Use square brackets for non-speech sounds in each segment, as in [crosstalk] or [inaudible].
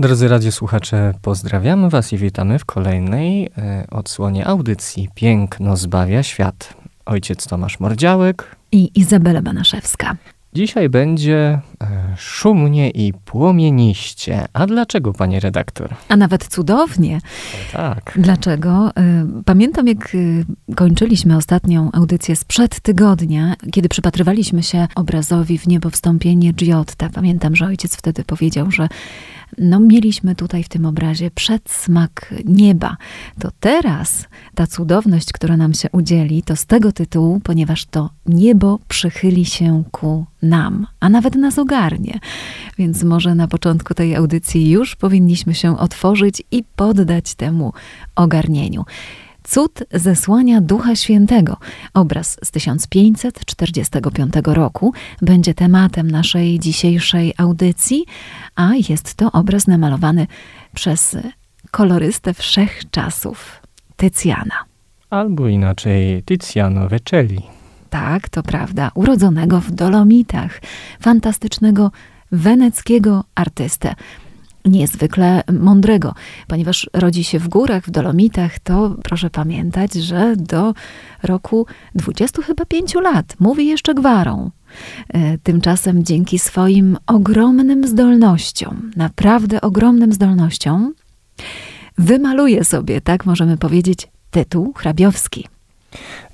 Drodzy radiosłuchacze, pozdrawiamy Was i witamy w kolejnej e, odsłonie audycji Piękno zbawia świat. Ojciec Tomasz Mordziałek i Izabela Banaszewska. Dzisiaj będzie e, szumnie i płomieniście. A dlaczego, panie redaktor? A nawet cudownie. O, tak. Dlaczego? E, pamiętam, jak e, kończyliśmy ostatnią audycję sprzed tygodnia, kiedy przypatrywaliśmy się obrazowi w niebo wstąpienie Giotta. Pamiętam, że ojciec wtedy powiedział, że no mieliśmy tutaj w tym obrazie przedsmak nieba. To teraz ta cudowność, która nam się udzieli, to z tego tytułu, ponieważ to niebo przychyli się ku nam, a nawet nas ogarnie. Więc może na początku tej audycji już powinniśmy się otworzyć i poddać temu ogarnieniu. Cud zesłania Ducha Świętego. Obraz z 1545 roku będzie tematem naszej dzisiejszej audycji, a jest to obraz namalowany przez kolorystę wszechczasów, Tycjana. Albo inaczej Tiziano Vecelli. Tak, to prawda, urodzonego w Dolomitach, fantastycznego weneckiego artystę niezwykle mądrego. Ponieważ rodzi się w górach, w Dolomitach, to proszę pamiętać, że do roku 20 chyba 5 lat mówi jeszcze gwarą. E, tymczasem dzięki swoim ogromnym zdolnościom, naprawdę ogromnym zdolnościom, wymaluje sobie, tak możemy powiedzieć, tytuł hrabiowski.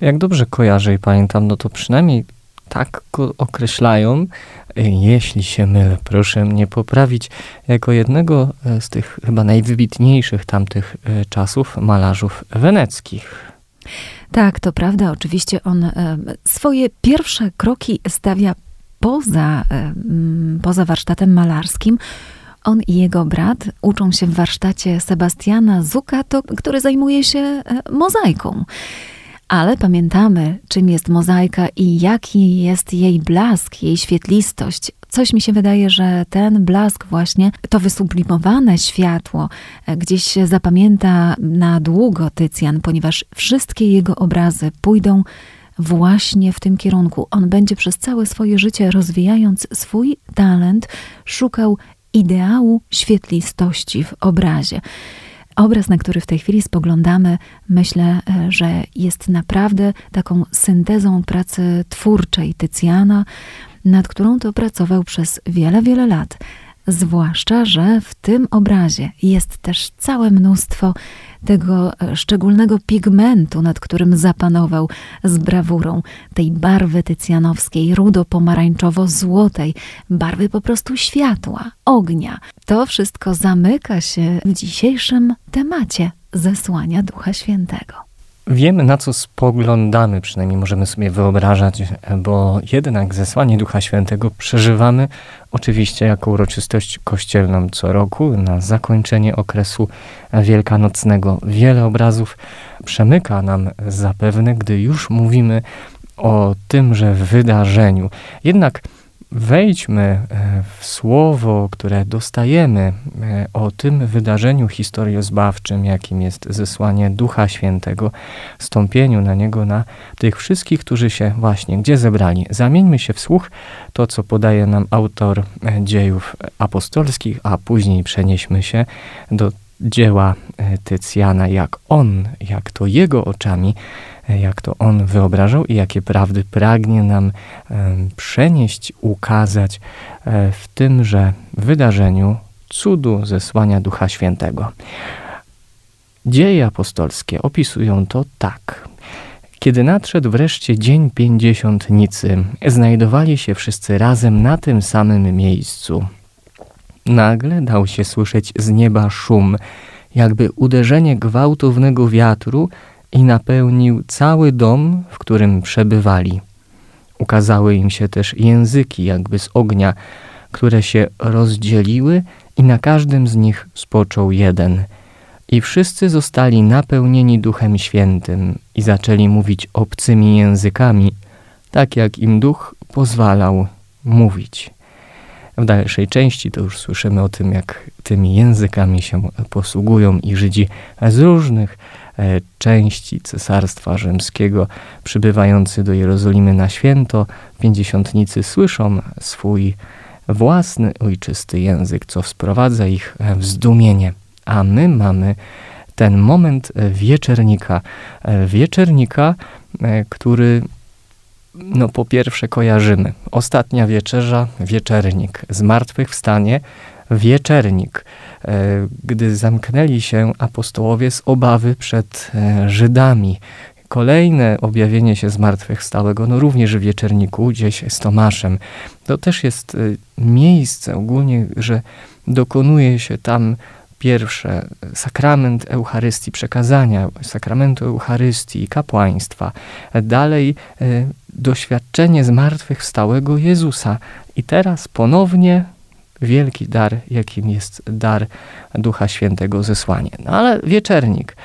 Jak dobrze kojarzę i pamiętam, no to przynajmniej tak go określają, jeśli się mylę, proszę mnie poprawić, jako jednego e, z tych chyba najwybitniejszych tamtych e, czasów malarzów weneckich. Tak, to prawda. Oczywiście on e, swoje pierwsze kroki stawia poza, poza warsztatem malarskim. On i jego brat uczą się w warsztacie Sebastiana Zucato, który zajmuje się mozaiką. Ale pamiętamy, czym jest mozaika i jaki jest jej blask, jej świetlistość. Coś mi się wydaje, że ten blask właśnie, to wysublimowane światło, e, gdzieś zapamięta na długo Tycjan, ponieważ wszystkie jego obrazy pójdą właśnie w tym kierunku. On będzie przez całe swoje życie, rozwijając swój talent, szukał ideału świetlistości w obrazie. Obraz, na który w tej chwili spoglądamy, myślę, e, że jest naprawdę taką syntezą pracy twórczej Tycjana, nad którą to pracował przez wiele, wiele lat. Zwłaszcza, że w tym obrazie jest też całe mnóstwo tego e, szczególnego pigmentu, nad którym zapanował z brawurą, tej barwy tycjanowskiej, rudo-pomarańczowo-złotej, barwy po prostu światła, ognia. To wszystko zamyka się w dzisiejszym temacie zesłania Ducha Świętego. Wiemy, na co spoglądamy, przynajmniej możemy sobie wyobrażać, bo jednak zesłanie Ducha Świętego przeżywamy oczywiście jako uroczystość kościelną co roku na zakończenie okresu wielkanocnego. Wiele obrazów przemyka nam zapewne, gdy już mówimy o tymże wydarzeniu. Jednak wejdźmy e, w słowo, które dostajemy e, o tym wydarzeniu historiozbawczym, jakim jest zesłanie Ducha Świętego, stąpieniu na niego na tych wszystkich, którzy się właśnie gdzie zebrali. Zamieńmy się w słuch to, co podaje nam autor e, dziejów apostolskich, a później przenieśmy się do dzieła Tycjana, jak on, jak to jego oczami jak to on wyobrażał i jakie prawdy pragnie nam przenieść, ukazać e, w tymże wydarzeniu cudu zesłania Ducha Świętego. Dzieje apostolskie opisują to tak. Kiedy nadszedł wreszcie dzień pięćdziesiątnicy, znajdowali się wszyscy razem na tym samym miejscu. Nagle dał się słyszeć z nieba szum, jakby uderzenie gwałtownego wiatru i napełnił cały dom, w którym przebywali. Ukazały im się też języki jakby z ognia, które się rozdzieliły i na każdym z nich spoczął jeden. I wszyscy zostali napełnieni Duchem Świętym i zaczęli mówić obcymi językami, tak jak im Duch pozwalał mówić. W dalszej części to już słyszymy o tym, jak tymi językami się posługują i Żydzi z różnych części Cesarstwa Rzymskiego przybywający do Jerozolimy na święto, pięćdziesiątnicy słyszą swój własny ojczysty język, co sprowadza ich w zdumienie. A my mamy ten moment wieczernika. E, wieczernika, e, który no po pierwsze kojarzymy. Ostatnia wieczerza, wieczernik. Zmartwychwstanie, wieczernik. E, gdy zamknęli się apostołowie z obawy przed e, Żydami, kolejne objawienie się zmartwychwstałego, no również w wieczerniku, gdzieś z Tomaszem. To też jest e, miejsce ogólnie, że dokonuje się tam Pierwsze, sakrament Eucharystii, przekazania sakramentu Eucharystii kapłaństwa. Dalej, doświadczenie zmartwychwstałego Jezusa. I teraz ponownie wielki dar, jakim jest dar Ducha Świętego zesłanie. No ale wieczernik.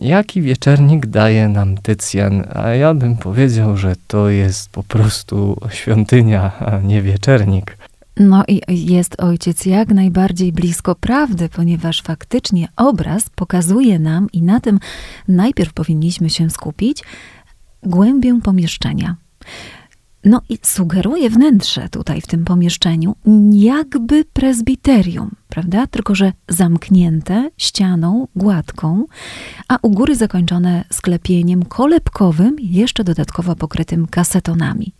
Jaki wieczernik daje nam Tycjan? A ja bym powiedział, że to jest po prostu świątynia, a nie wieczernik. No i jest ojciec jak najbardziej blisko prawdy, ponieważ faktycznie obraz pokazuje nam, i na tym najpierw powinniśmy się skupić, głębię pomieszczenia. No i sugeruje wnętrze tutaj w tym pomieszczeniu jakby prezbiterium, prawda? Tylko, że zamknięte ścianą gładką, a u góry zakończone sklepieniem kolebkowym, jeszcze dodatkowo pokrytym kasetonami.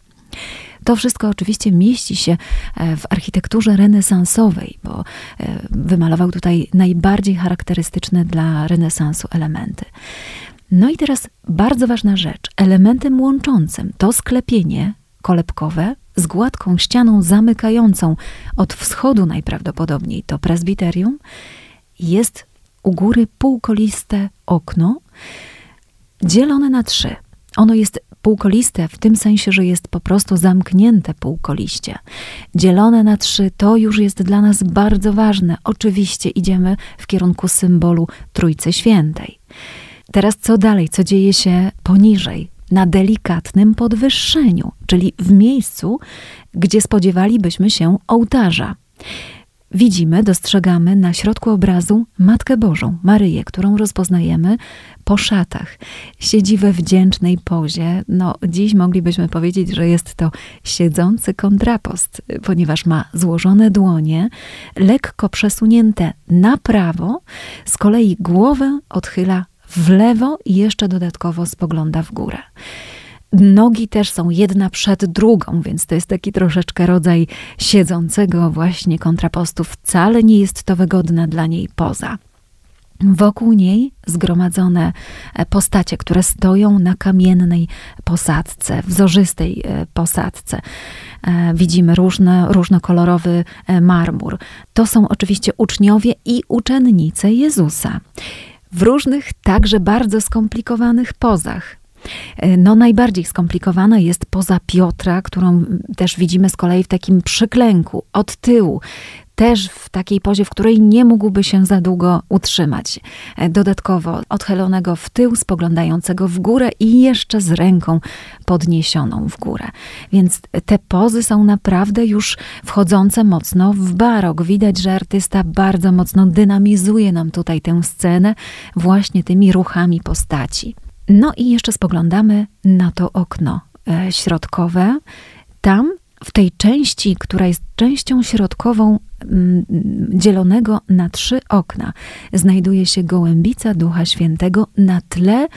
To wszystko oczywiście mieści się e, w architekturze renesansowej, bo e, wymalował tutaj najbardziej charakterystyczne dla renesansu elementy. No i teraz bardzo ważna rzecz. Elementem łączącym to sklepienie kolebkowe z gładką ścianą zamykającą od wschodu najprawdopodobniej to prezbiterium jest u góry półkoliste okno dzielone na trzy. Ono jest półkoliste w tym sensie, że jest po prostu zamknięte półkoliście. Dzielone na trzy to już jest dla nas bardzo ważne. Oczywiście idziemy w kierunku symbolu Trójcy Świętej. Teraz co dalej, co dzieje się poniżej? Na delikatnym podwyższeniu, czyli w miejscu, gdzie spodziewalibyśmy się ołtarza widzimy, dostrzegamy na środku obrazu Matkę Bożą, Maryję, którą rozpoznajemy po szatach. Siedzi we wdzięcznej pozie. No, dziś moglibyśmy powiedzieć, że jest to siedzący kontrapost, ponieważ ma złożone dłonie, lekko przesunięte na prawo, z kolei głowę odchyla w lewo i jeszcze dodatkowo spogląda w górę. Nogi też są jedna przed drugą, więc to jest taki troszeczkę rodzaj siedzącego właśnie kontrapostu. Wcale nie jest to wygodne dla niej poza. Wokół niej zgromadzone e, postacie, które stoją na kamiennej posadzce, wzorzystej e, posadzce. E, widzimy różne, różnokolorowy marmur. To są oczywiście uczniowie i uczennice Jezusa. W różnych, także bardzo skomplikowanych pozach. E, no najbardziej skomplikowana jest poza Piotra, którą też widzimy z kolei w takim przyklęku, od tyłu też w takiej pozie, w której nie mógłby się za długo utrzymać. E, dodatkowo odchylonego w tył, spoglądającego w górę i jeszcze z ręką podniesioną w górę. Więc te pozy są naprawdę już wchodzące mocno w barok. Widać, że artysta bardzo mocno dynamizuje nam tutaj tę scenę właśnie tymi ruchami postaci. No i jeszcze spoglądamy na to okno e, środkowe. Tam, w tej części, która jest częścią środkową dzielonego na trzy okna, znajduje się gołębica Ducha Świętego na tle.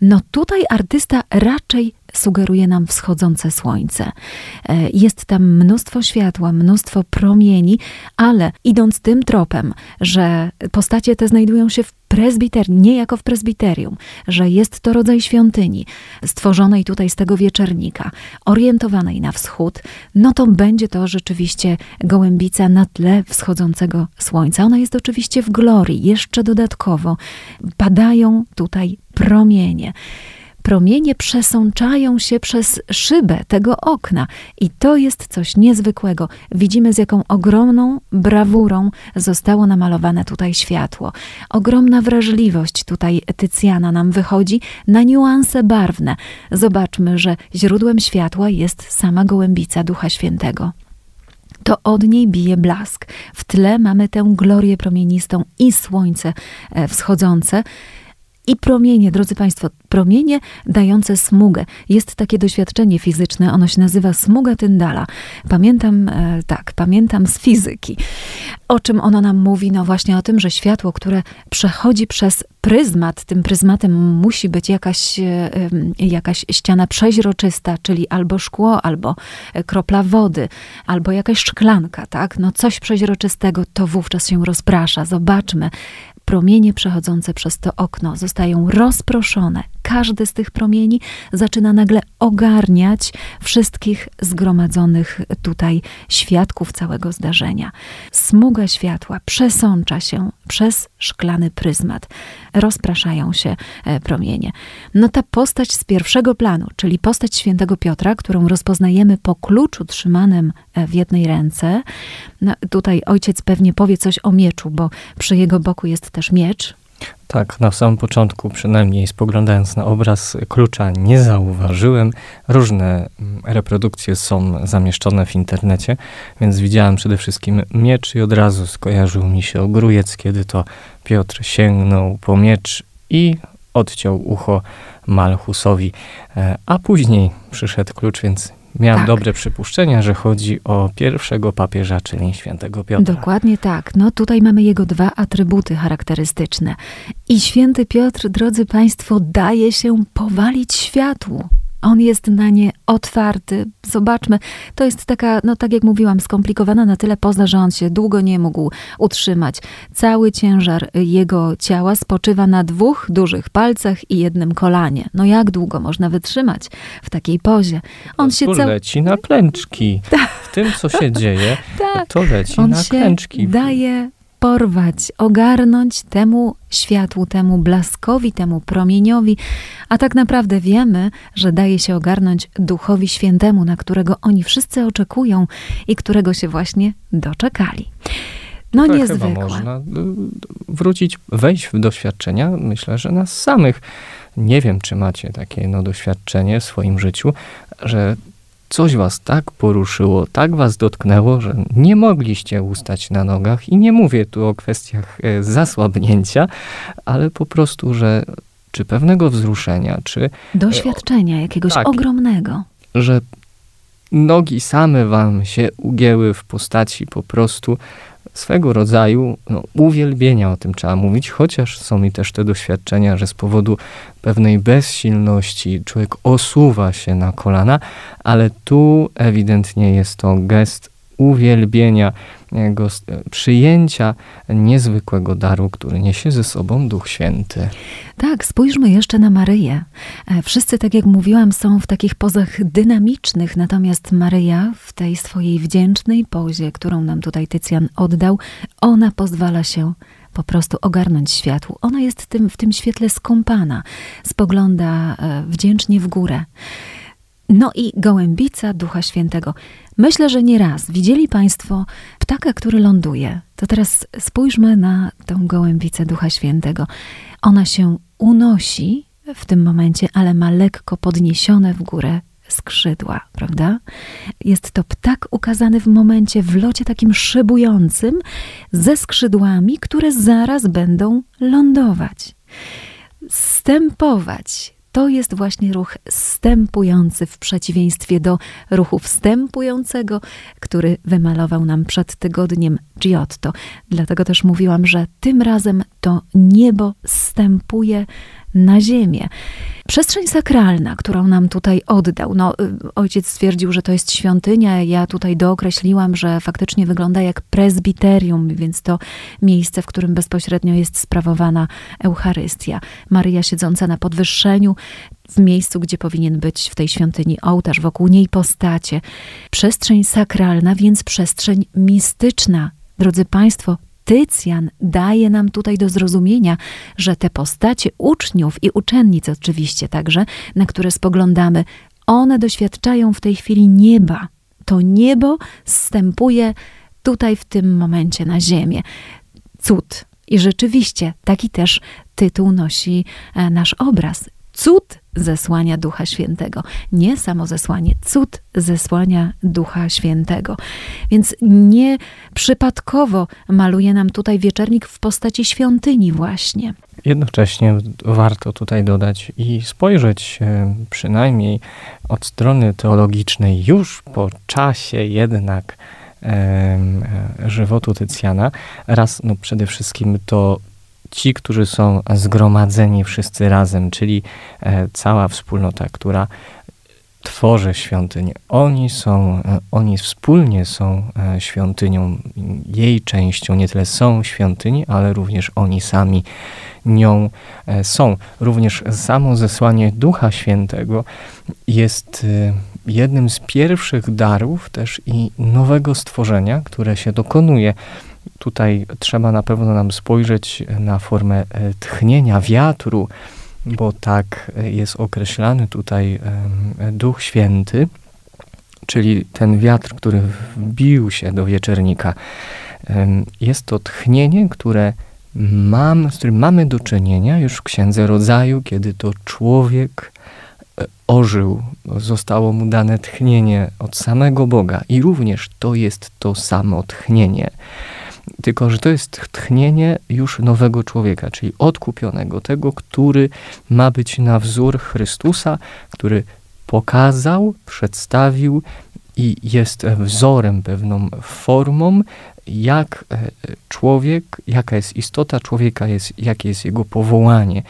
No tutaj artysta raczej sugeruje nam wschodzące słońce. E, jest tam mnóstwo światła, mnóstwo promieni, ale idąc tym tropem, że postacie te znajdują się w prezbiterium, nie jako w prezbiterium, że jest to rodzaj świątyni, stworzonej tutaj z tego wieczernika, orientowanej na wschód, no to będzie to rzeczywiście gołębica na tle wschodzącego słońca. Ona jest oczywiście w glorii, jeszcze dodatkowo padają tutaj promienie promienie przesączają się przez szybę tego okna. I to jest coś niezwykłego. Widzimy, z jaką ogromną brawurą zostało namalowane tutaj światło. Ogromna wrażliwość tutaj Tycjana nam wychodzi na niuanse barwne. Zobaczmy, że źródłem światła jest sama gołębica Ducha Świętego to od niej bije blask. W tle mamy tę glorię promienistą i słońce e, wschodzące. I promienie, drodzy Państwo, promienie dające smugę. Jest takie doświadczenie fizyczne, ono się nazywa smuga Tyndala. Pamiętam, e, tak, pamiętam z fizyki. O czym ono nam mówi? No właśnie o tym, że światło, które przechodzi przez pryzmat, tym pryzmatem musi być jakaś, e, jakaś ściana przeźroczysta, czyli albo szkło, albo kropla wody, albo jakaś szklanka, tak? No coś przeźroczystego, to wówczas się rozprasza. Zobaczmy, promienie przechodzące przez to okno zostają rozproszone. Każdy z tych promieni zaczyna nagle ogarniać wszystkich zgromadzonych tutaj świadków całego zdarzenia. Smuga światła przesącza się przez szklany pryzmat. Rozpraszają się e, promienie. No ta postać z pierwszego planu, czyli postać świętego Piotra, którą rozpoznajemy po kluczu trzymanym e, w jednej ręce. No, tutaj ojciec pewnie powie coś o mieczu, bo przy jego boku jest też miecz. Tak, na samym początku, przynajmniej spoglądając na obraz klucza, nie zauważyłem. Różne mm, reprodukcje są zamieszczone w internecie, więc widziałem przede wszystkim miecz i od razu skojarzył mi się ogrójec, kiedy to Piotr sięgnął po miecz i odciął ucho Malchusowi. E, a później przyszedł klucz, więc Miałam tak. dobre przypuszczenia, że chodzi o pierwszego papieża, czyli świętego Piotra. Dokładnie tak. No tutaj mamy jego dwa atrybuty charakterystyczne. I święty Piotr, drodzy Państwo, daje się powalić światłu. On jest na nie otwarty. Zobaczmy, to jest taka, no tak jak mówiłam, skomplikowana na tyle poza, że on się długo nie mógł utrzymać. Cały ciężar jego ciała spoczywa na dwóch dużych palcach i jednym kolanie. No jak długo można wytrzymać w takiej pozie? On się cał... leci na klęczki. W tym, co się [laughs] dzieje, tak. to leci on na klęczki. daje porwać, ogarnąć temu światłu, temu blaskowi, temu promieniowi, a tak naprawdę wiemy, że daje się ogarnąć Duchowi Świętemu, na którego oni wszyscy oczekują i którego się właśnie doczekali. No tak niezwykle. Chyba można wrócić, wejść w doświadczenia, myślę, że nas samych. Nie wiem, czy macie takie no, doświadczenie w swoim życiu, że coś was tak poruszyło, tak was dotknęło, że nie mogliście ustać na nogach i nie mówię tu o kwestiach e, zasłabnięcia, ale po prostu, że czy pewnego wzruszenia, czy... E, Doświadczenia jakiegoś tak, ogromnego. Że nogi same wam się ugięły w postaci po prostu swego rodzaju no, uwielbienia, o tym trzeba mówić, chociaż są mi też te doświadczenia, że z powodu pewnej bezsilności człowiek osuwa się na kolana, ale tu ewidentnie jest to gest uwielbienia, jego przyjęcia niezwykłego daru, który niesie ze sobą Duch Święty. Tak, spójrzmy jeszcze na Maryję. E, wszyscy, tak jak mówiłam, są w takich pozach dynamicznych, natomiast Maryja w tej swojej wdzięcznej pozie, którą nam tutaj Tycjan oddał, ona pozwala się po prostu ogarnąć światło. Ona jest tym, w tym świetle skąpana, spogląda e, wdzięcznie w górę. No i gołębica Ducha Świętego. Myślę, że nie raz widzieli Państwo ptaka, który ląduje. To teraz spójrzmy na tę gołębicę Ducha Świętego. Ona się unosi w tym momencie, ale ma lekko podniesione w górę skrzydła, prawda? Jest to ptak ukazany w momencie w locie takim szybującym, ze skrzydłami, które zaraz będą lądować. Stępować, to jest właśnie ruch stępujący w przeciwieństwie do ruchu wstępującego, który wymalował nam przed tygodniem Giotto. Dlatego też mówiłam, że tym razem to niebo stępuje na ziemię. Przestrzeń sakralna, którą nam tutaj oddał, no, y, ojciec stwierdził, że to jest świątynia, ja tutaj dookreśliłam, że faktycznie wygląda jak prezbiterium, więc to miejsce, w którym bezpośrednio jest sprawowana Eucharystia. Maryja siedząca na podwyższeniu, w miejscu, gdzie powinien być w tej świątyni ołtarz, wokół niej postacie. Przestrzeń sakralna, więc przestrzeń mistyczna. Drodzy Państwo, Tycjan daje nam tutaj do zrozumienia, że te postacie uczniów i uczennic oczywiście także, na które spoglądamy, one doświadczają w tej chwili nieba. To niebo zstępuje tutaj w tym momencie na ziemię. Cud. I rzeczywiście taki też tytuł nosi e, nasz obraz. Cud zesłania Ducha Świętego. Nie samo zesłanie, cud zesłania Ducha Świętego. Więc nie przypadkowo maluje nam tutaj wieczernik w postaci świątyni właśnie. Jednocześnie warto tutaj dodać i spojrzeć e, przynajmniej od strony teologicznej już po czasie jednak e, żywotu Tycjana. Raz, no przede wszystkim to ci, którzy są zgromadzeni wszyscy razem, czyli e, cała wspólnota, która tworzy świątynię. Oni są, e, oni wspólnie są e, świątynią, jej częścią, nie tyle są świątyni, ale również oni sami nią są. Również samo zesłanie Ducha Świętego jest jednym z pierwszych darów też i nowego stworzenia, które się dokonuje Tutaj trzeba na pewno nam spojrzeć na formę e, tchnienia wiatru, bo tak e, jest określany tutaj Duch Święty, czyli ten wiatr, który wbił się do wieczernika. Jest to tchnienie, które mam, z którym mamy do czynienia już w Księdze Rodzaju, kiedy to człowiek e, ożył, zostało mu dane tchnienie od samego Boga i również to jest to samo tchnienie. Tylko, że to jest tchnienie już nowego człowieka, czyli odkupionego, tego, który ma być na wzór Chrystusa, który pokazał, przedstawił i jest wzorem, pewną formą, jak e, człowiek, jaka jest istota człowieka, jest, jakie jest jego powołanie.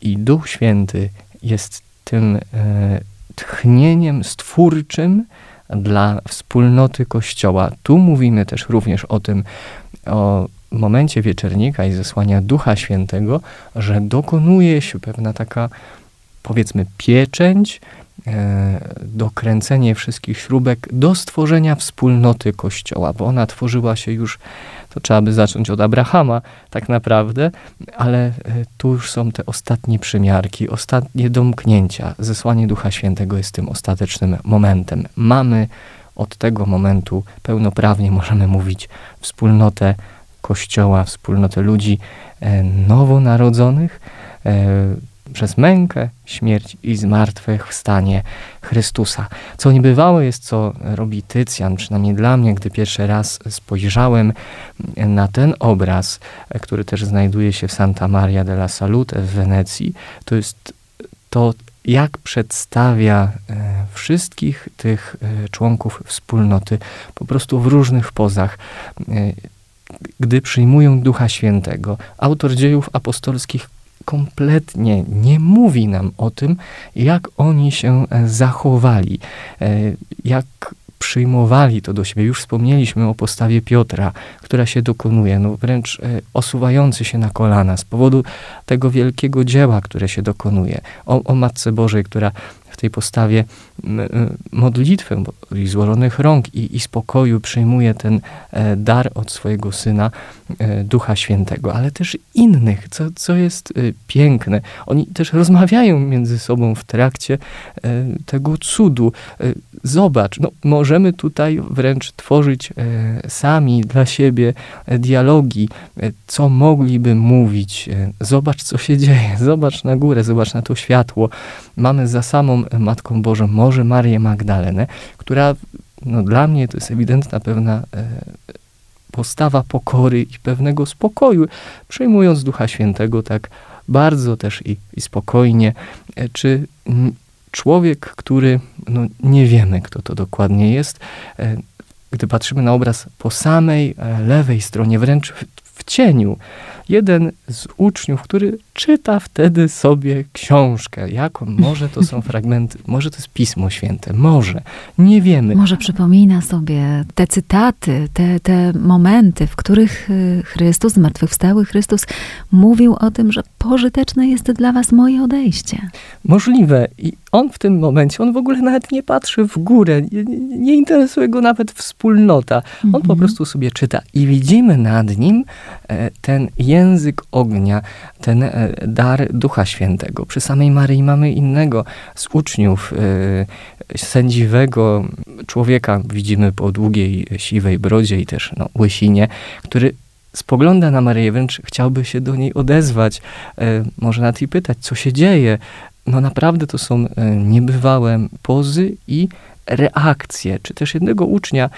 I Duch Święty jest tym e, tchnieniem stwórczym, dla wspólnoty Kościoła. Tu mówimy też również o tym, o momencie wieczernika i zesłania Ducha Świętego, że dokonuje się pewna taka, powiedzmy, pieczęć, dokręcenie wszystkich śrubek do stworzenia wspólnoty Kościoła, bo ona tworzyła się już to trzeba by zacząć od Abrahama tak naprawdę, ale e, tu już są te ostatnie przymiarki, ostatnie domknięcia. Zesłanie Ducha Świętego jest tym ostatecznym momentem. Mamy od tego momentu pełnoprawnie, możemy mówić, wspólnotę Kościoła, wspólnotę ludzi e, nowonarodzonych, e, przez mękę, śmierć i zmartwychwstanie Chrystusa. Co niebywałe jest, co robi Tycjan, przynajmniej dla mnie, gdy pierwszy raz spojrzałem na ten obraz, który też znajduje się w Santa Maria della Salute w Wenecji, to jest to, jak przedstawia e, wszystkich tych e, członków wspólnoty po prostu w różnych pozach e, gdy przyjmują Ducha Świętego. Autor dziejów apostolskich kompletnie nie mówi nam o tym, jak oni się e, zachowali, e, jak przyjmowali to do siebie. Już wspomnieliśmy o postawie Piotra, która się dokonuje, no wręcz e, osuwający się na kolana z powodu tego wielkiego dzieła, które się dokonuje. O, o Matce Bożej, która w tej postawie modlitwę i złożonych rąk i, i spokoju przyjmuje ten dar od swojego Syna, E, Ducha Świętego, ale też innych, co, co jest e, piękne. Oni też rozmawiają między sobą w trakcie e, tego cudu. Zobacz, no, możemy tutaj wręcz tworzyć sami dla siebie dialogi, co mogliby mówić. Zobacz, co się dzieje, [laughs] zobacz na górę, zobacz na to światło. Mamy za samą Matką Bożą, może Marię Magdalenę, która no, dla mnie to jest ewidentna pewna postawa pokory i pewnego spokoju, przyjmując Ducha Świętego tak bardzo też i, i spokojnie, e, czy człowiek, który, no nie wiemy kto to dokładnie jest, e, gdy patrzymy na obraz po samej e, lewej stronie, wręcz w, w cieniu, jeden z uczniów, który czyta wtedy sobie książkę. Jaką? Może to są [laughs] fragmenty, może to jest Pismo Święte, może. Nie wiemy. Może przypomina sobie te cytaty, te, te momenty, w których y, Chrystus, zmartwychwstały Chrystus, mówił o tym, że pożyteczne jest dla was moje odejście. Możliwe. I on w tym momencie, on w ogóle nawet nie patrzy w górę, nie, nie interesuje go nawet wspólnota. On mhm. po prostu sobie czyta i widzimy nad nim e, ten język ognia, ten e, dar Ducha Świętego. Przy samej Maryi mamy innego z uczniów e, sędziwego człowieka, widzimy po długiej, siwej brodzie i też no, łysinie, który spogląda na Maryję, wręcz chciałby się do niej odezwać, e, może nawet i pytać, co się dzieje. No naprawdę to są niebywałe pozy i reakcje, czy też jednego ucznia,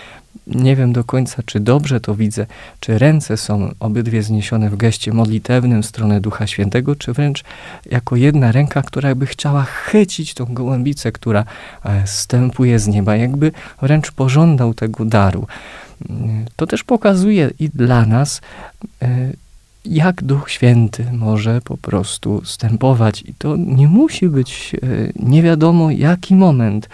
nie wiem do końca, czy dobrze to widzę, czy ręce są obydwie zniesione w geście modlitewnym w stronę Ducha Świętego, czy wręcz jako jedna ręka, która jakby chciała chycić tą gołębicę, która e, stępuje z nieba, jakby wręcz pożądał tego daru. To też pokazuje i dla nas, e, jak Duch Święty może po prostu stępować. I to nie musi być e, nie wiadomo jaki moment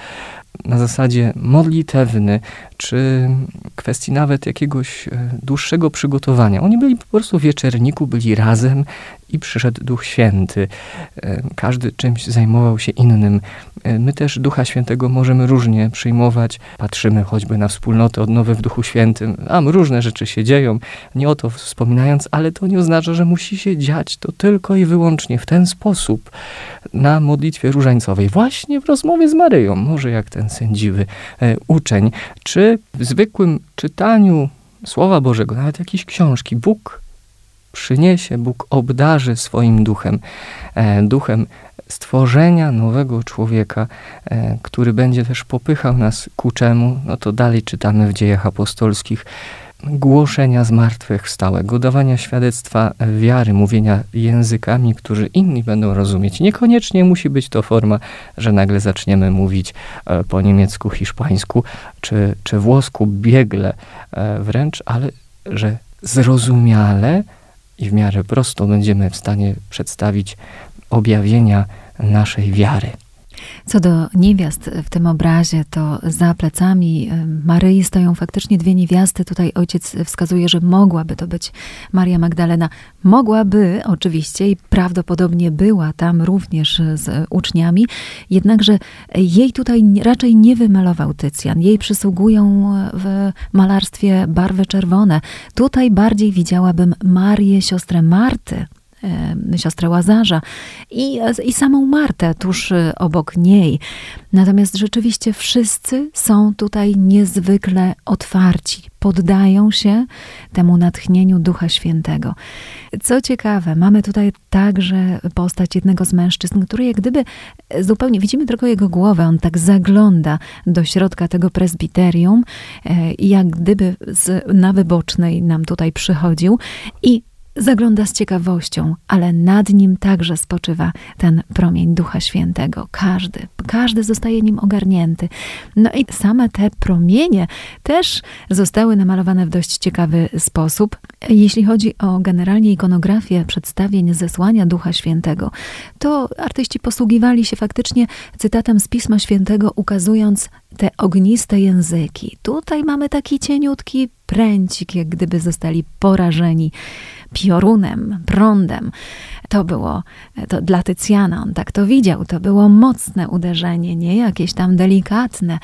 na zasadzie modlitewny, czy kwestii nawet jakiegoś e, dłuższego przygotowania. Oni byli po prostu w wieczerniku, byli razem i przyszedł Duch Święty. E, każdy czymś zajmował się innym. E, my też Ducha Świętego możemy różnie przyjmować. Patrzymy choćby na wspólnotę odnowy w Duchu Świętym. Tam różne rzeczy się dzieją, nie o to wspominając, ale to nie oznacza, że musi się dziać to tylko i wyłącznie w ten sposób na modlitwie różańcowej. Właśnie w rozmowie z Maryją, może jak ten sędziwy uczeń, czy w zwykłym czytaniu Słowa Bożego, nawet jakiejś książki, Bóg przyniesie, Bóg obdarzy swoim duchem, e, duchem stworzenia nowego człowieka, e, który będzie też popychał nas ku czemu, no to dalej czytamy w dziejach apostolskich, głoszenia zmartwychwstałego, dawania świadectwa wiary, mówienia językami, którzy inni będą rozumieć. Niekoniecznie musi być to forma, że nagle zaczniemy mówić e, po niemiecku, hiszpańsku czy, czy włosku biegle e, wręcz, ale że zrozumiale i w miarę prosto będziemy w stanie przedstawić objawienia naszej wiary. Co do niewiast w tym obrazie, to za plecami Maryi stoją faktycznie dwie niewiasty. Tutaj ojciec wskazuje, że mogłaby to być Maria Magdalena. Mogłaby oczywiście i prawdopodobnie była tam również z uczniami, jednakże jej tutaj raczej nie wymalował Tycjan. Jej przysługują w malarstwie barwy czerwone. Tutaj bardziej widziałabym Marię, siostrę Marty, siostrę Łazarza i, i samą Martę tuż y, obok niej. Natomiast rzeczywiście wszyscy są tutaj niezwykle otwarci, poddają się temu natchnieniu Ducha Świętego. Co ciekawe, mamy tutaj także postać jednego z mężczyzn, który jak gdyby zupełnie, widzimy tylko jego głowę, on tak zagląda do środka tego prezbiterium e, jak gdyby z, na wybocznej nam tutaj przychodził i zagląda z ciekawością, ale nad nim także spoczywa ten promień Ducha Świętego. Każdy, każdy zostaje nim ogarnięty. No i same te promienie też zostały namalowane w dość ciekawy sposób. Jeśli chodzi o generalnie ikonografię przedstawień zesłania Ducha Świętego, to artyści posługiwali się faktycznie cytatem z Pisma Świętego, ukazując te ogniste języki. Tutaj mamy taki cieniutki pręcik, jak gdyby zostali porażeni piorunem, prądem. To było to dla Tycjana, on tak to widział. To było mocne uderzenie, nie jakieś tam delikatne.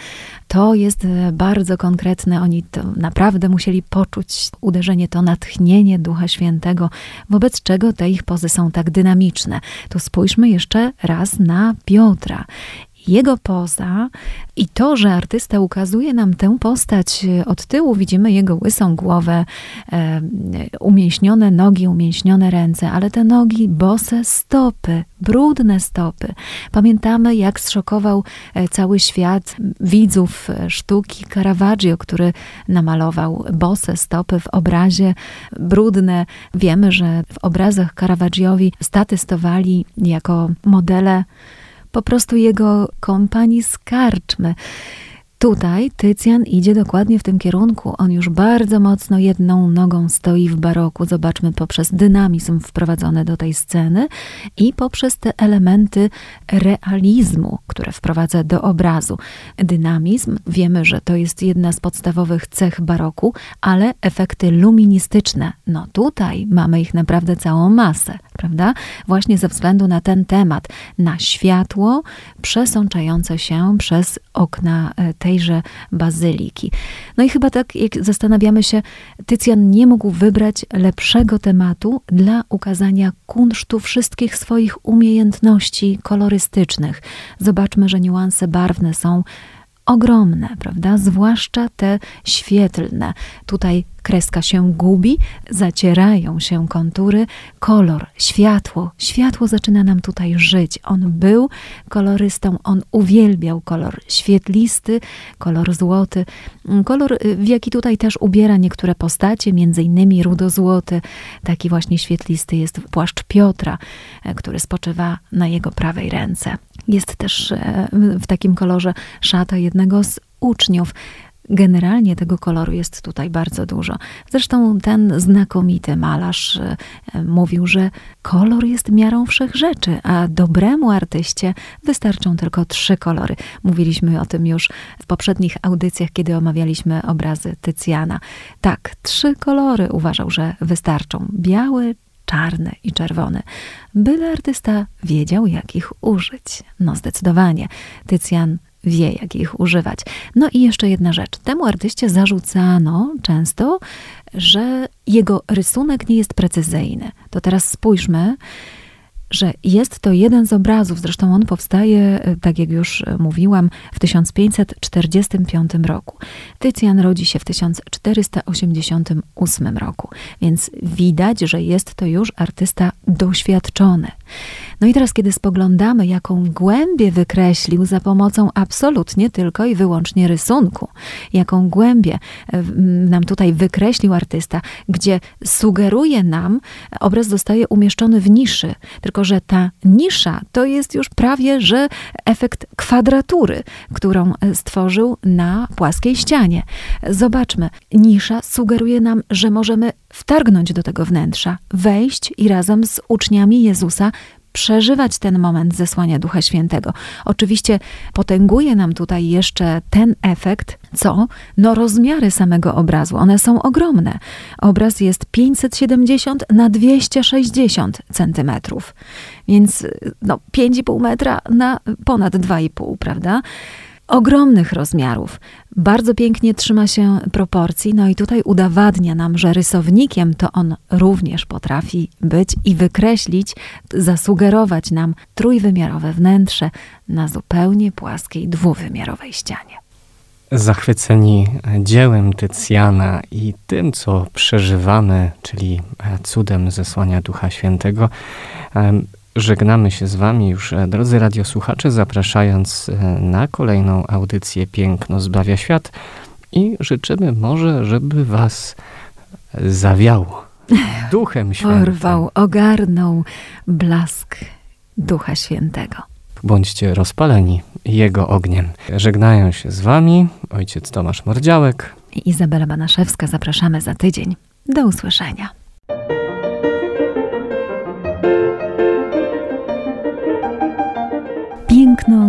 To jest e, bardzo konkretne. Oni to naprawdę musieli poczuć uderzenie, to natchnienie Ducha Świętego, wobec czego te ich pozy są tak dynamiczne. Tu spójrzmy jeszcze raz na Piotra jego poza i to, że artysta ukazuje nam tę postać e, od tyłu, widzimy jego łysą głowę, e, umięśnione nogi, umięśnione ręce, ale te nogi, bose stopy, brudne stopy. Pamiętamy, jak zszokował e, cały świat widzów sztuki Caravaggio, który namalował bose stopy w obrazie brudne. Wiemy, że w obrazach Caravaggiowi statystowali jako modele po prostu jego kompanii z karczmy. Tutaj Tycjan idzie dokładnie w tym kierunku. On już bardzo mocno jedną nogą stoi w baroku. Zobaczmy poprzez dynamizm wprowadzony do tej sceny i poprzez te elementy realizmu, które wprowadza do obrazu. Dynamizm, wiemy, że to jest jedna z podstawowych cech baroku, ale efekty luministyczne, no tutaj mamy ich naprawdę całą masę, prawda? Właśnie ze względu na ten temat, na światło przesączające się przez okna e, tejże bazyliki. No i chyba tak, jak zastanawiamy się, Tycjan nie mógł wybrać lepszego tematu dla ukazania kunsztu wszystkich swoich umiejętności kolorystycznych. Zobaczmy, że niuanse barwne są ogromne, prawda? Zwłaszcza te świetlne. Tutaj kreska się gubi, zacierają się kontury, kolor, światło. Światło zaczyna nam tutaj żyć. On był kolorystą, on uwielbiał kolor świetlisty, kolor złoty, kolor, y, w jaki tutaj też ubiera niektóre postacie, między innymi rudozłoty. Taki właśnie świetlisty jest płaszcz Piotra, e, który spoczywa na jego prawej ręce. Jest też e, w takim kolorze szata jednego z uczniów. Generalnie tego koloru jest tutaj bardzo dużo. Zresztą ten znakomity malarz e, mówił, że kolor jest miarą wszech rzeczy, a dobremu artyście wystarczą tylko trzy kolory. Mówiliśmy o tym już w poprzednich audycjach, kiedy omawialiśmy obrazy Tycjana. Tak, trzy kolory uważał, że wystarczą: biały, czarny i czerwony. Byle artysta wiedział, jak ich użyć. No zdecydowanie. Tycjan wie, jak ich używać. No i jeszcze jedna rzecz. Temu artyście zarzucano często, że jego rysunek nie jest precyzyjny. To teraz spójrzmy, że jest to jeden z obrazów, zresztą on powstaje, e, tak jak już e, mówiłam, w 1545 roku. Tycjan rodzi się w 1488 roku, więc widać, że jest to już artysta doświadczony. No i teraz, kiedy spoglądamy, jaką głębię wykreślił za pomocą absolutnie tylko i wyłącznie rysunku, jaką głębię e, nam tutaj wykreślił artysta, gdzie sugeruje nam, obraz zostaje umieszczony w niszy, tylko że ta nisza to jest już prawie, że efekt kwadratury, którą e, stworzył na płaskiej ścianie. Zobaczmy, nisza sugeruje nam, że możemy wtargnąć do tego wnętrza, wejść i razem z uczniami Jezusa przeżywać ten moment zesłania Ducha Świętego. Oczywiście potęguje nam tutaj jeszcze ten efekt, co? No rozmiary samego obrazu, one są ogromne. Obraz jest 570 na 260 centymetrów, więc no 5,5 metra na ponad 2,5, prawda? Ogromnych rozmiarów. Bardzo pięknie trzyma się proporcji, no i tutaj udowadnia nam, że rysownikiem to on również potrafi być i wykreślić, zasugerować nam trójwymiarowe wnętrze na zupełnie płaskiej, dwuwymiarowej ścianie. Zachwyceni dziełem Tycjana i tym, co przeżywamy, czyli cudem zesłania Ducha Świętego, Żegnamy się z Wami już, e, drodzy radiosłuchacze, zapraszając e, na kolejną audycję Piękno zbawia świat i życzymy może, żeby Was zawiało [laughs] Duchem Świętym. Porwał, ogarnął blask Ducha Świętego. Bądźcie rozpaleni Jego ogniem. Żegnają się z Wami ojciec Tomasz Mordziałek i Izabela Banaszewska. Zapraszamy za tydzień. Do usłyszenia.